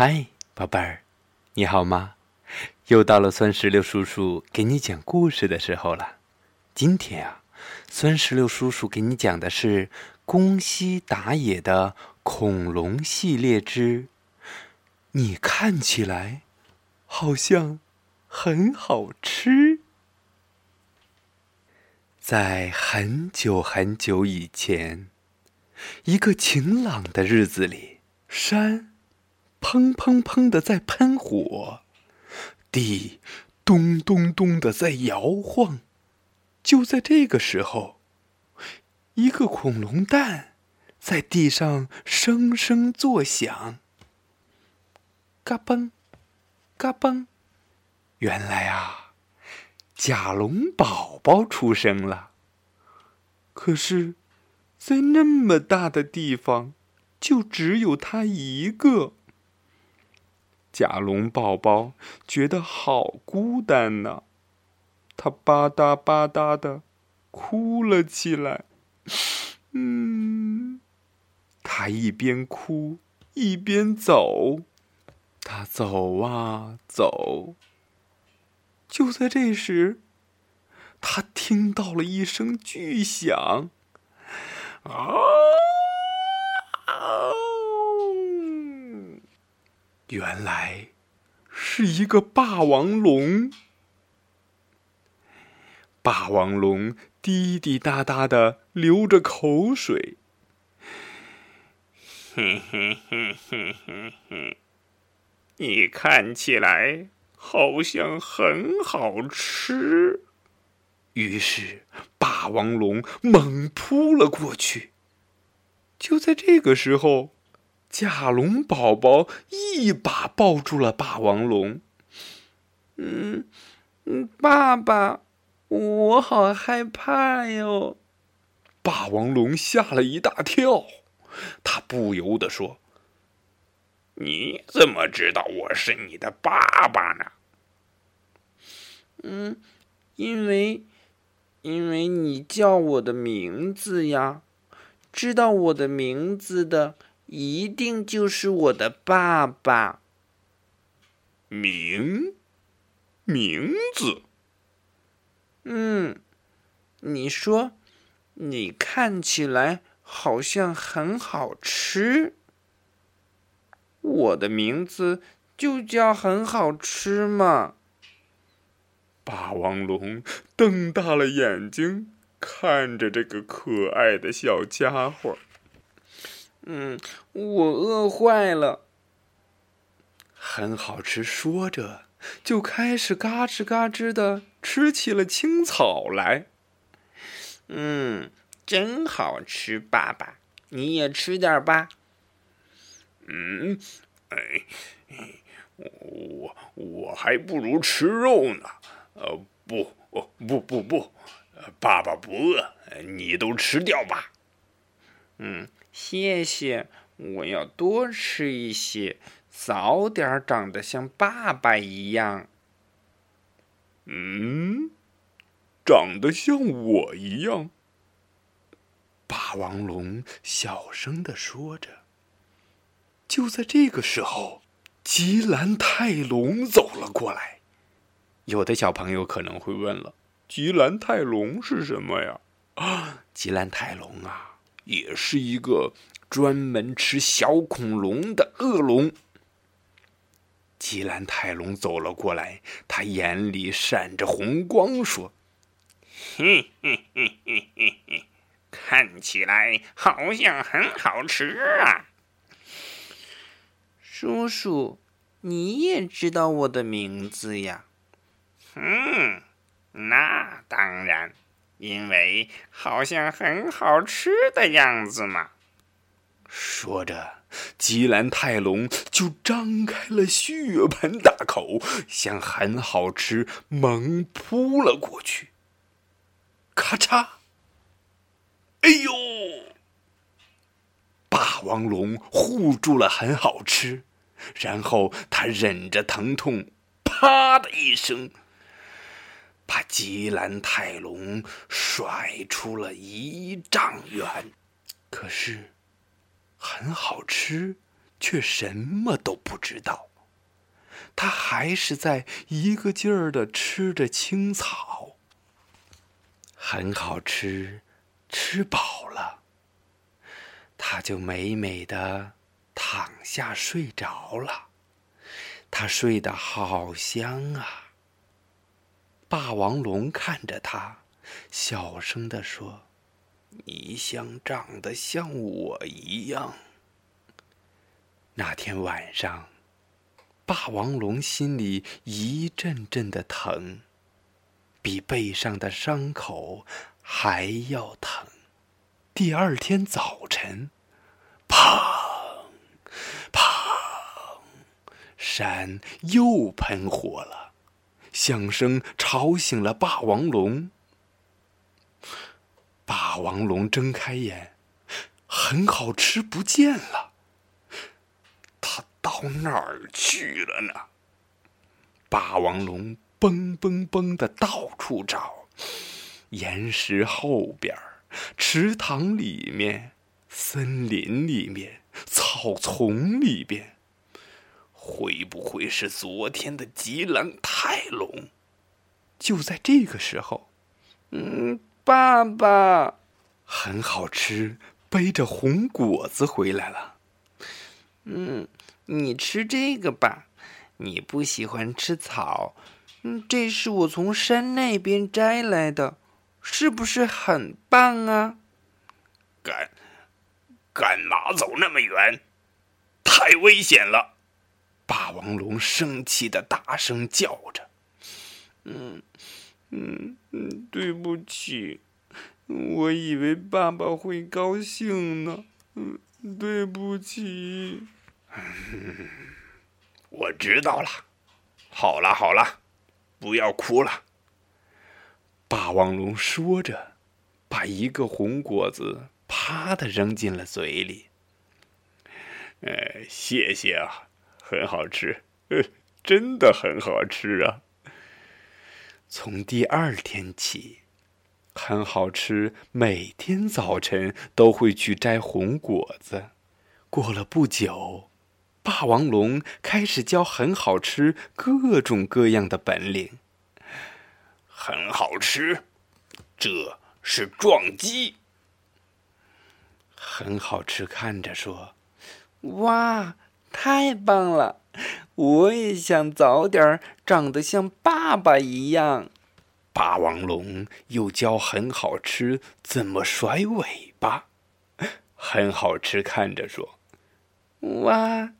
嗨，宝贝儿，你好吗？又到了酸石榴叔叔给你讲故事的时候了。今天啊，酸石榴叔叔给你讲的是宫西达也的恐龙系列之《你看起来好像很好吃》。在很久很久以前，一个晴朗的日子里，山砰砰砰的在喷火，地咚咚咚的在摇晃。就在这个时候，一个恐龙蛋在地上声声作响，嘎嘣，嘎嘣。原来啊，甲龙宝宝出生了。可是，在那么大的地方，就只有他一个。甲龙宝宝觉得好孤单呐，他吧嗒吧嗒的哭了起来。嗯，他一边哭一边走，他走啊走。就在这时，他听到了一声巨响，啊！原来是一个霸王龙。霸王龙滴滴答答的流着口水，哼哼哼哼哼哼，你看起来好像很好吃。于是，霸王龙猛扑了过去。就在这个时候，甲龙宝宝一把抱住了霸王龙。嗯嗯，爸爸。我好害怕哟！霸王龙吓了一大跳，他不由得说：“你怎么知道我是你的爸爸呢？”“嗯，因为，因为你叫我的名字呀，知道我的名字的一定就是我的爸爸。”名，名字。嗯，你说，你看起来好像很好吃。我的名字就叫很好吃嘛。霸王龙瞪大了眼睛看着这个可爱的小家伙。嗯，我饿坏了。很好吃，说着。就开始嘎吱嘎吱的吃起了青草来。嗯，真好吃，爸爸，你也吃点吧。嗯，哎，我我还不如吃肉呢。呃，不，不不不，爸爸不饿，你都吃掉吧。嗯，谢谢，我要多吃一些。早点长得像爸爸一样。嗯，长得像我一样。霸王龙小声的说着。就在这个时候，吉兰泰龙走了过来。有的小朋友可能会问了：吉兰泰龙是什么呀？啊，吉兰泰龙啊，也是一个专门吃小恐龙的恶龙。吉兰泰龙走了过来，他眼里闪着红光，说：“嘿嘿嘿嘿嘿嘿，看起来好像很好吃啊！叔叔，你也知道我的名字呀？嗯，那当然，因为好像很好吃的样子嘛。”说着。吉兰泰龙就张开了血盆大口，向很好吃猛扑了过去。咔嚓！哎呦！霸王龙护住了很好吃，然后他忍着疼痛，啪的一声，把吉兰泰龙甩出了一丈远。可是。很好吃，却什么都不知道。他还是在一个劲儿的吃着青草，很好吃，吃饱了，他就美美的躺下睡着了。他睡得好香啊！霸王龙看着他，小声地说：“你想长得像我一样。”那天晚上，霸王龙心里一阵阵的疼，比背上的伤口还要疼。第二天早晨，砰砰，山又喷火了，响声吵醒了霸王龙。霸王龙睁开眼，很好吃不见了。到哪儿去了呢？霸王龙蹦蹦蹦的到处找，岩石后边池塘里面、森林里面、草丛里边，会不会是昨天的吉兰泰龙？就在这个时候，嗯，爸爸，很好吃，背着红果子回来了。嗯。你吃这个吧，你不喜欢吃草。嗯，这是我从山那边摘来的，是不是很棒啊？敢，敢拿走那么远？太危险了！霸王龙生气的大声叫着。嗯，嗯嗯，对不起，我以为爸爸会高兴呢。嗯，对不起。嗯，我知道了。好了好了，不要哭了。霸王龙说着，把一个红果子啪的扔进了嘴里。哎，谢谢啊，很好吃，真的很好吃啊。从第二天起，很好吃，每天早晨都会去摘红果子。过了不久。霸王龙开始教很好吃各种各样的本领。很好吃，这是撞击。很好吃，看着说：“哇，太棒了！我也想早点长得像爸爸一样。”霸王龙又教很好吃怎么甩尾巴。很好吃，看着说：“哇。”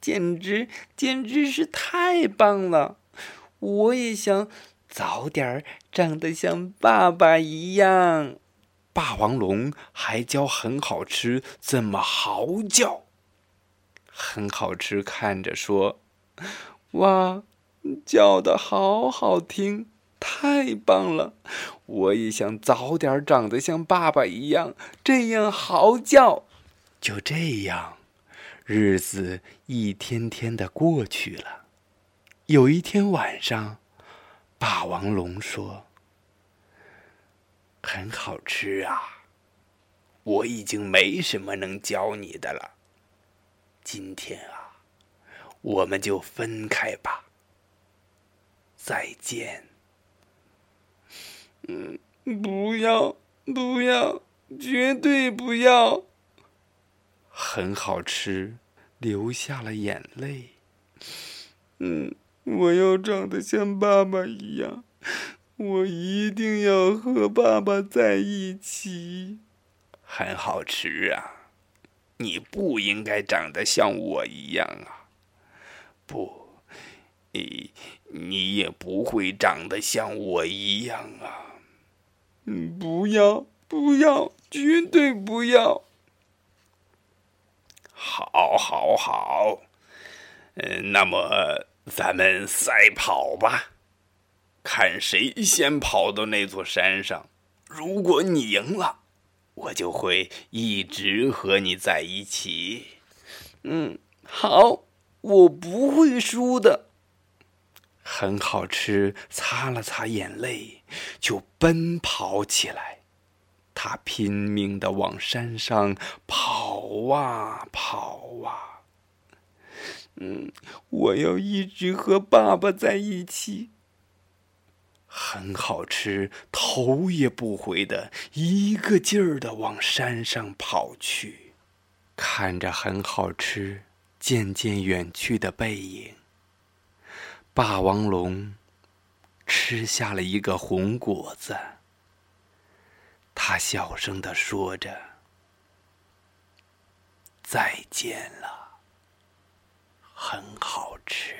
简直简直是太棒了！我也想早点长得像爸爸一样。霸王龙还教很好吃怎么嚎叫。很好吃，看着说：“哇，叫的好好听，太棒了！我也想早点长得像爸爸一样，这样嚎叫。”就这样。日子一天天的过去了。有一天晚上，霸王龙说：“很好吃啊，我已经没什么能教你的了。今天啊，我们就分开吧。再见。”嗯，不要，不要，绝对不要。很好吃，流下了眼泪。嗯，我要长得像爸爸一样，我一定要和爸爸在一起。很好吃啊，你不应该长得像我一样啊。不，你你也不会长得像我一样啊。嗯，不要，不要，绝对不要。好，好，好，嗯，那么咱们赛跑吧，看谁先跑到那座山上。如果你赢了，我就会一直和你在一起。嗯，好，我不会输的。很好吃，擦了擦眼泪，就奔跑起来。他拼命的往山上跑啊跑啊，嗯，我要一直和爸爸在一起。很好吃，头也不回的一个劲儿的往山上跑去，看着很好吃渐渐远去的背影。霸王龙吃下了一个红果子，他小声的说着：“再见了，很好吃。”